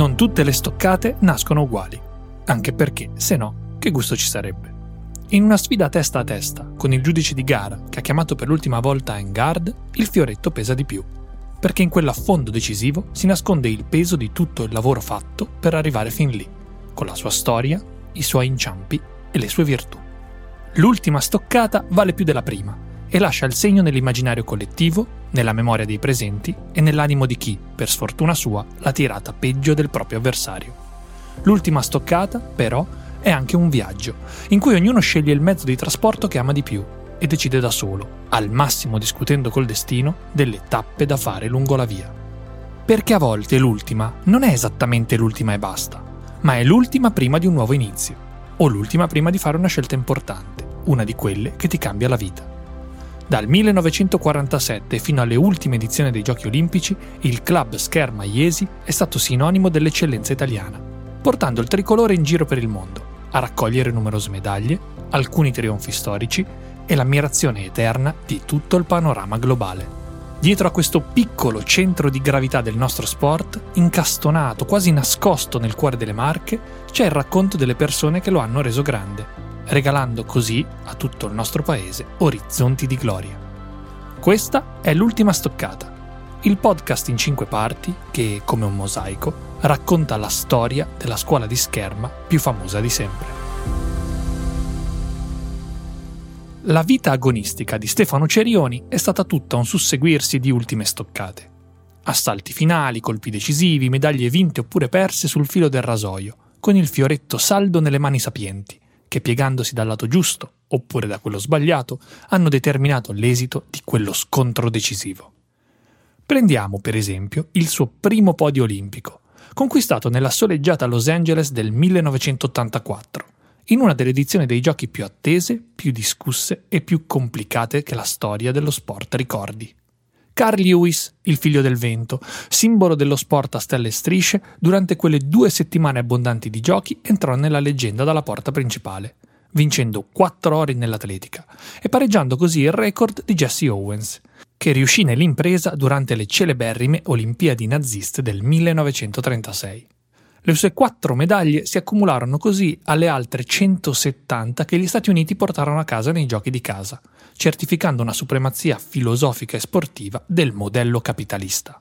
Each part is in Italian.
Non tutte le stoccate nascono uguali, anche perché, se no, che gusto ci sarebbe? In una sfida testa a testa, con il giudice di gara che ha chiamato per l'ultima volta en garde, il fioretto pesa di più, perché in quell'affondo decisivo si nasconde il peso di tutto il lavoro fatto per arrivare fin lì, con la sua storia, i suoi inciampi e le sue virtù. L'ultima stoccata vale più della prima e lascia il segno nell'immaginario collettivo, nella memoria dei presenti e nell'animo di chi, per sfortuna sua, l'ha tirata peggio del proprio avversario. L'ultima stoccata, però, è anche un viaggio, in cui ognuno sceglie il mezzo di trasporto che ama di più e decide da solo, al massimo discutendo col destino, delle tappe da fare lungo la via. Perché a volte l'ultima non è esattamente l'ultima e basta, ma è l'ultima prima di un nuovo inizio, o l'ultima prima di fare una scelta importante, una di quelle che ti cambia la vita. Dal 1947 fino alle ultime edizioni dei Giochi Olimpici, il club Scherma Iesi è stato sinonimo dell'eccellenza italiana, portando il tricolore in giro per il mondo, a raccogliere numerose medaglie, alcuni trionfi storici e l'ammirazione eterna di tutto il panorama globale. Dietro a questo piccolo centro di gravità del nostro sport, incastonato, quasi nascosto nel cuore delle Marche, c'è il racconto delle persone che lo hanno reso grande regalando così a tutto il nostro paese orizzonti di gloria. Questa è l'ultima stoccata, il podcast in cinque parti che, come un mosaico, racconta la storia della scuola di scherma più famosa di sempre. La vita agonistica di Stefano Cerioni è stata tutta un susseguirsi di ultime stoccate. Assalti finali, colpi decisivi, medaglie vinte oppure perse sul filo del rasoio, con il fioretto saldo nelle mani sapienti, che piegandosi dal lato giusto oppure da quello sbagliato hanno determinato l'esito di quello scontro decisivo. Prendiamo per esempio il suo primo podio olimpico, conquistato nella soleggiata Los Angeles del 1984, in una delle edizioni dei giochi più attese, più discusse e più complicate che la storia dello sport ricordi. Carl Lewis, il figlio del vento, simbolo dello sport a stelle e strisce, durante quelle due settimane abbondanti di giochi entrò nella leggenda dalla porta principale, vincendo 4 ore nell'atletica e pareggiando così il record di Jesse Owens, che riuscì nell'impresa durante le celeberrime Olimpiadi naziste del 1936. Le sue quattro medaglie si accumularono così alle altre 170 che gli Stati Uniti portarono a casa nei giochi di casa, certificando una supremazia filosofica e sportiva del modello capitalista.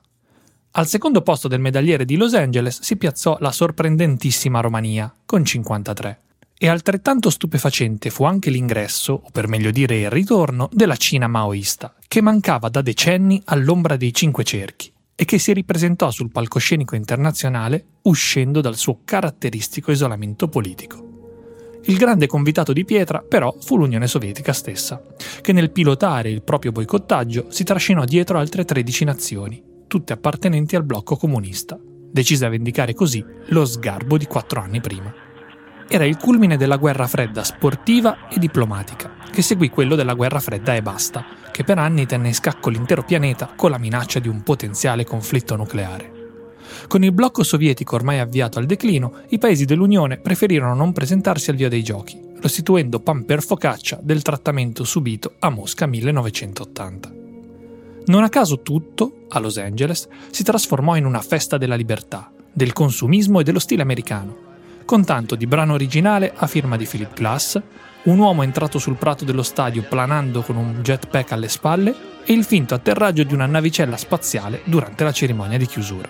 Al secondo posto del medagliere di Los Angeles si piazzò la sorprendentissima Romania, con 53. E altrettanto stupefacente fu anche l'ingresso, o per meglio dire il ritorno, della Cina maoista, che mancava da decenni all'ombra dei cinque cerchi e che si ripresentò sul palcoscenico internazionale uscendo dal suo caratteristico isolamento politico. Il grande convitato di pietra, però, fu l'Unione Sovietica stessa, che nel pilotare il proprio boicottaggio si trascinò dietro altre 13 nazioni, tutte appartenenti al blocco comunista, decise a vendicare così lo sgarbo di quattro anni prima. Era il culmine della guerra fredda sportiva e diplomatica, che seguì quello della guerra fredda e basta, che per anni tenne in scacco l'intero pianeta con la minaccia di un potenziale conflitto nucleare. Con il blocco sovietico ormai avviato al declino, i paesi dell'Unione preferirono non presentarsi al via dei giochi, restituendo pan per focaccia del trattamento subito a Mosca 1980. Non a caso tutto, a Los Angeles, si trasformò in una festa della libertà, del consumismo e dello stile americano, con tanto di brano originale a firma di Philip Glass, un uomo entrato sul prato dello stadio planando con un jetpack alle spalle e il finto atterraggio di una navicella spaziale durante la cerimonia di chiusura.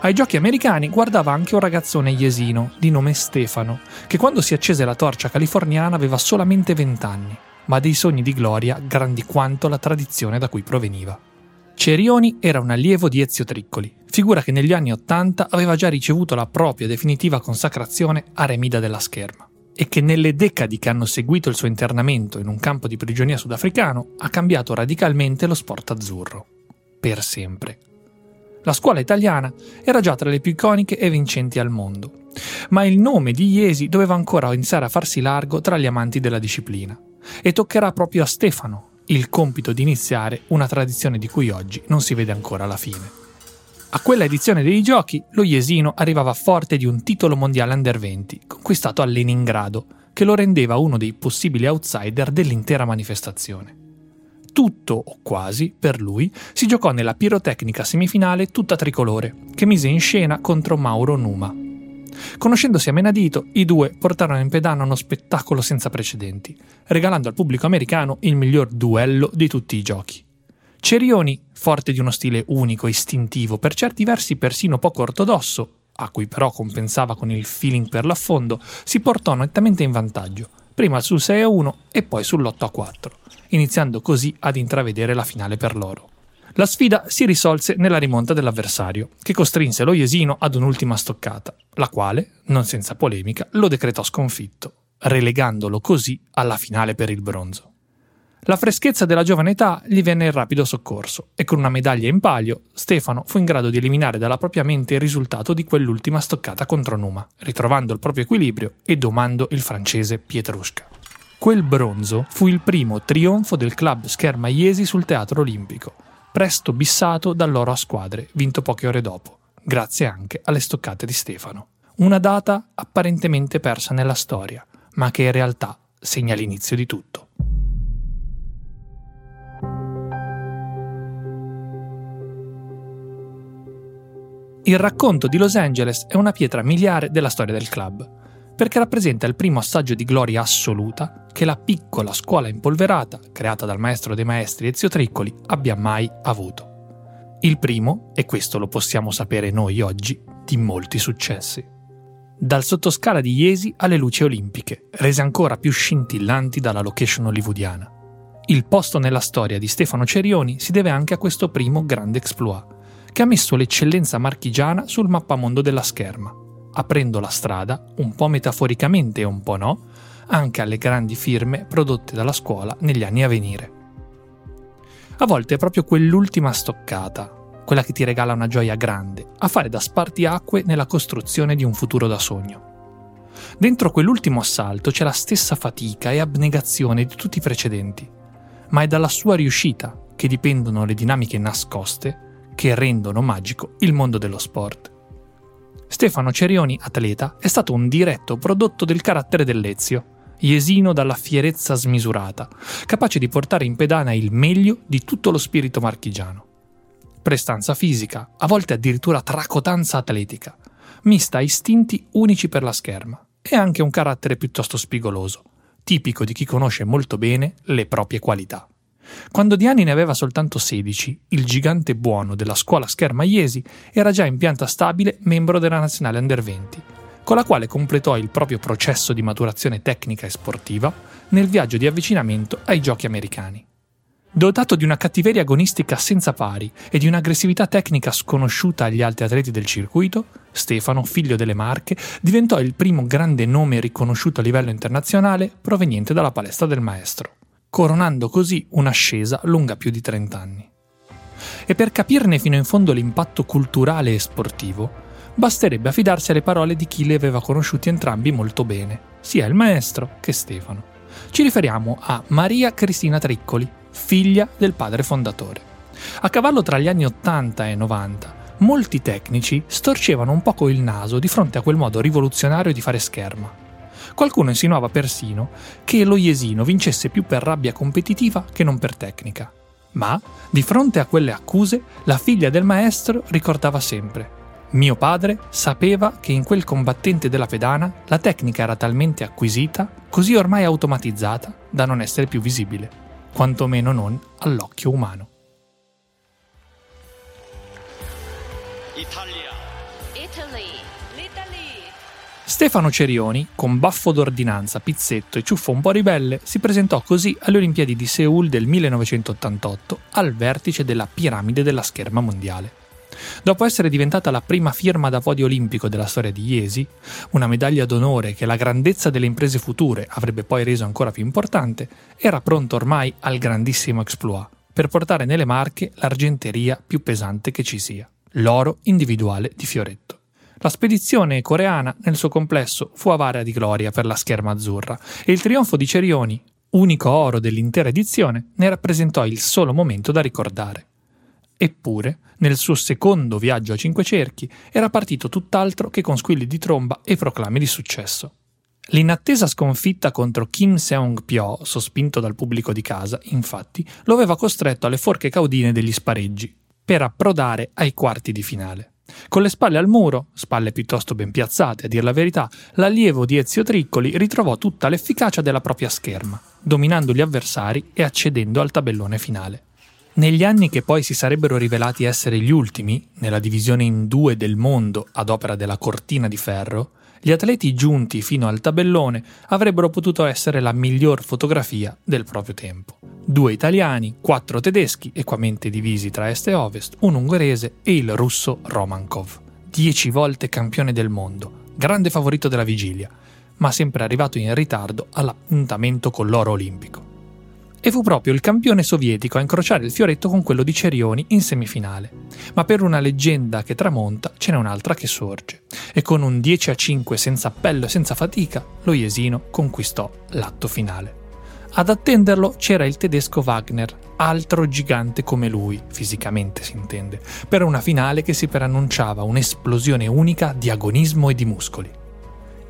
Ai giochi americani guardava anche un ragazzone iesino di nome Stefano, che quando si accese la torcia californiana aveva solamente 20 anni, ma dei sogni di gloria grandi quanto la tradizione da cui proveniva. Cerioni era un allievo di Ezio Triccoli, figura che negli anni Ottanta aveva già ricevuto la propria definitiva consacrazione a Remida della Scherma e che nelle decadi che hanno seguito il suo internamento in un campo di prigionia sudafricano ha cambiato radicalmente lo sport azzurro. Per sempre. La scuola italiana era già tra le più iconiche e vincenti al mondo, ma il nome di Iesi doveva ancora iniziare a farsi largo tra gli amanti della disciplina. E toccherà proprio a Stefano il compito di iniziare una tradizione di cui oggi non si vede ancora la fine. A quella edizione dei giochi, lo Iesino arrivava forte di un titolo mondiale under 20, conquistato a Leningrado, che lo rendeva uno dei possibili outsider dell'intera manifestazione. Tutto o quasi, per lui, si giocò nella pirotecnica semifinale tutta tricolore, che mise in scena contro Mauro Numa. Conoscendosi a menadito, i due portarono in pedana uno spettacolo senza precedenti, regalando al pubblico americano il miglior duello di tutti i giochi. Cerioni, forte di uno stile unico, istintivo, per certi versi persino poco ortodosso, a cui però compensava con il feeling per l'affondo, si portò nettamente in vantaggio, prima sul 6 a 1 e poi sull'8 a 4, iniziando così ad intravedere la finale per loro. La sfida si risolse nella rimonta dell'avversario, che costrinse lo Jesino ad un'ultima stoccata, la quale, non senza polemica, lo decretò sconfitto, relegandolo così alla finale per il bronzo. La freschezza della giovane età gli venne il rapido soccorso e con una medaglia in palio Stefano fu in grado di eliminare dalla propria mente il risultato di quell'ultima stoccata contro Numa, ritrovando il proprio equilibrio e domando il francese Pietrushka. Quel bronzo fu il primo trionfo del club Scherma Iesi sul teatro olimpico, presto bissato dall'oro a squadre, vinto poche ore dopo, grazie anche alle stoccate di Stefano. Una data apparentemente persa nella storia, ma che in realtà segna l'inizio di tutto. Il racconto di Los Angeles è una pietra miliare della storia del club, perché rappresenta il primo assaggio di gloria assoluta che la piccola scuola impolverata, creata dal maestro dei maestri Ezio Triccoli, abbia mai avuto. Il primo, e questo lo possiamo sapere noi oggi, di molti successi. Dal sottoscala di Iesi alle luci olimpiche, rese ancora più scintillanti dalla location hollywoodiana. Il posto nella storia di Stefano Cerioni si deve anche a questo primo grande exploit che ha messo l'eccellenza marchigiana sul mappamondo della scherma, aprendo la strada, un po' metaforicamente e un po' no, anche alle grandi firme prodotte dalla scuola negli anni a venire. A volte è proprio quell'ultima stoccata, quella che ti regala una gioia grande, a fare da spartiacque nella costruzione di un futuro da sogno. Dentro quell'ultimo assalto c'è la stessa fatica e abnegazione di tutti i precedenti, ma è dalla sua riuscita che dipendono le dinamiche nascoste che rendono magico il mondo dello sport. Stefano Cerioni, atleta, è stato un diretto prodotto del carattere dell'Ezio, iesino dalla fierezza smisurata, capace di portare in pedana il meglio di tutto lo spirito marchigiano. Prestanza fisica, a volte addirittura tracotanza atletica, mista a istinti unici per la scherma, e anche un carattere piuttosto spigoloso, tipico di chi conosce molto bene le proprie qualità. Quando Diani ne aveva soltanto 16, il gigante buono della scuola scherma Iesi era già in pianta stabile membro della nazionale Under 20, con la quale completò il proprio processo di maturazione tecnica e sportiva nel viaggio di avvicinamento ai giochi americani. Dotato di una cattiveria agonistica senza pari e di un'aggressività tecnica sconosciuta agli altri atleti del circuito, Stefano, figlio delle Marche, diventò il primo grande nome riconosciuto a livello internazionale proveniente dalla palestra del maestro coronando così un'ascesa lunga più di 30 anni. E per capirne fino in fondo l'impatto culturale e sportivo, basterebbe affidarsi alle parole di chi li aveva conosciuti entrambi molto bene, sia il maestro che Stefano. Ci riferiamo a Maria Cristina Triccoli, figlia del padre fondatore. A cavallo tra gli anni 80 e 90, molti tecnici storcevano un poco il naso di fronte a quel modo rivoluzionario di fare scherma Qualcuno insinuava persino che lo Iesino vincesse più per rabbia competitiva che non per tecnica. Ma, di fronte a quelle accuse, la figlia del maestro ricordava sempre mio padre sapeva che in quel combattente della pedana la tecnica era talmente acquisita, così ormai automatizzata, da non essere più visibile, quantomeno non all'occhio umano. Italia. Stefano Cerioni, con baffo d'ordinanza, pizzetto e ciuffo un po' ribelle, si presentò così alle Olimpiadi di Seoul del 1988 al vertice della piramide della scherma mondiale. Dopo essere diventata la prima firma da podio olimpico della storia di Iesi, una medaglia d'onore che la grandezza delle imprese future avrebbe poi reso ancora più importante, era pronto ormai al grandissimo exploit per portare nelle Marche l'argenteria più pesante che ci sia. l'oro individuale di Fioretto. La spedizione coreana nel suo complesso fu avara di gloria per la scherma azzurra e il trionfo di Cerioni, unico oro dell'intera edizione, ne rappresentò il solo momento da ricordare. Eppure, nel suo secondo viaggio a cinque cerchi, era partito tutt'altro che con squilli di tromba e proclami di successo. L'inattesa sconfitta contro Kim Seong-pyo, sospinto dal pubblico di casa, infatti, lo aveva costretto alle forche caudine degli spareggi, per approdare ai quarti di finale. Con le spalle al muro, spalle piuttosto ben piazzate, a dir la verità, l'allievo di Ezio Triccoli ritrovò tutta l'efficacia della propria scherma, dominando gli avversari e accedendo al tabellone finale. Negli anni che poi si sarebbero rivelati essere gli ultimi, nella divisione in due del mondo ad opera della cortina di ferro, gli atleti giunti fino al tabellone avrebbero potuto essere la miglior fotografia del proprio tempo. Due italiani, quattro tedeschi, equamente divisi tra est e ovest, un ungherese e il russo Romankov. Dieci volte campione del mondo, grande favorito della vigilia, ma sempre arrivato in ritardo all'appuntamento con l'oro olimpico e fu proprio il campione sovietico a incrociare il fioretto con quello di Cerioni in semifinale. Ma per una leggenda che tramonta ce n'è un'altra che sorge, e con un 10 a 5 senza appello e senza fatica, lo Jesino conquistò l'atto finale. Ad attenderlo c'era il tedesco Wagner, altro gigante come lui, fisicamente si intende, per una finale che si preannunciava un'esplosione unica di agonismo e di muscoli.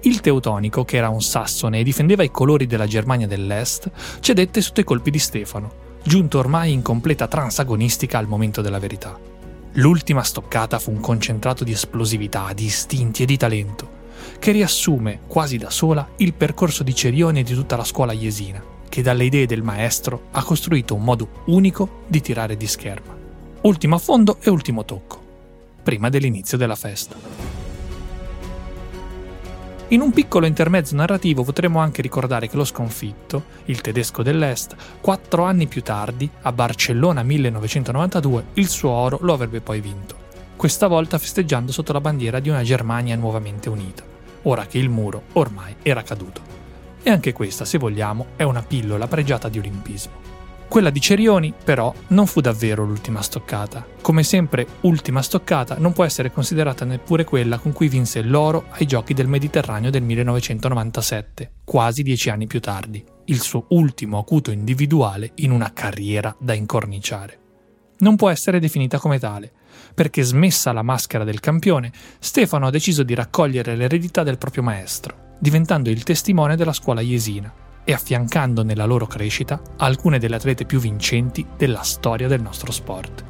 Il teutonico, che era un sassone e difendeva i colori della Germania dell'Est, cedette sotto i colpi di Stefano, giunto ormai in completa transagonistica al momento della verità. L'ultima stoccata fu un concentrato di esplosività, di istinti e di talento, che riassume quasi da sola il percorso di Cerioni e di tutta la scuola iesina, che dalle idee del maestro ha costruito un modo unico di tirare di scherma. Ultimo affondo e ultimo tocco, prima dell'inizio della festa. In un piccolo intermezzo narrativo potremmo anche ricordare che lo sconfitto, il tedesco dell'Est, quattro anni più tardi, a Barcellona 1992, il suo oro lo avrebbe poi vinto, questa volta festeggiando sotto la bandiera di una Germania nuovamente unita, ora che il muro ormai era caduto. E anche questa, se vogliamo, è una pillola pregiata di olimpismo. Quella di Cerioni, però, non fu davvero l'ultima stoccata. Come sempre, ultima stoccata non può essere considerata neppure quella con cui vinse l'oro ai Giochi del Mediterraneo del 1997, quasi dieci anni più tardi, il suo ultimo acuto individuale in una carriera da incorniciare. Non può essere definita come tale, perché smessa la maschera del campione, Stefano ha deciso di raccogliere l'eredità del proprio maestro, diventando il testimone della scuola iesina e affiancando nella loro crescita alcune delle atlete più vincenti della storia del nostro sport.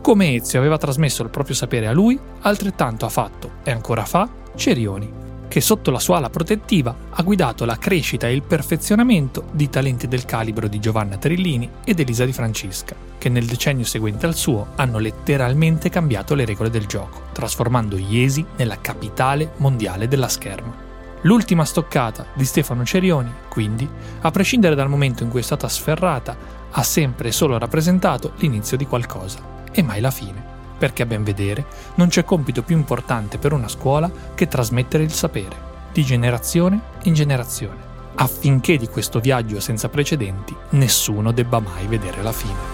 Come Ezio aveva trasmesso il proprio sapere a lui, altrettanto ha fatto e ancora fa Cerioni, che sotto la sua ala protettiva ha guidato la crescita e il perfezionamento di talenti del calibro di Giovanna Trillini ed Elisa Di Francisca, che nel decennio seguente al suo hanno letteralmente cambiato le regole del gioco, trasformando Iesi nella capitale mondiale della scherma. L'ultima stoccata di Stefano Cerioni, quindi, a prescindere dal momento in cui è stata sferrata, ha sempre e solo rappresentato l'inizio di qualcosa e mai la fine, perché a ben vedere non c'è compito più importante per una scuola che trasmettere il sapere, di generazione in generazione, affinché di questo viaggio senza precedenti nessuno debba mai vedere la fine.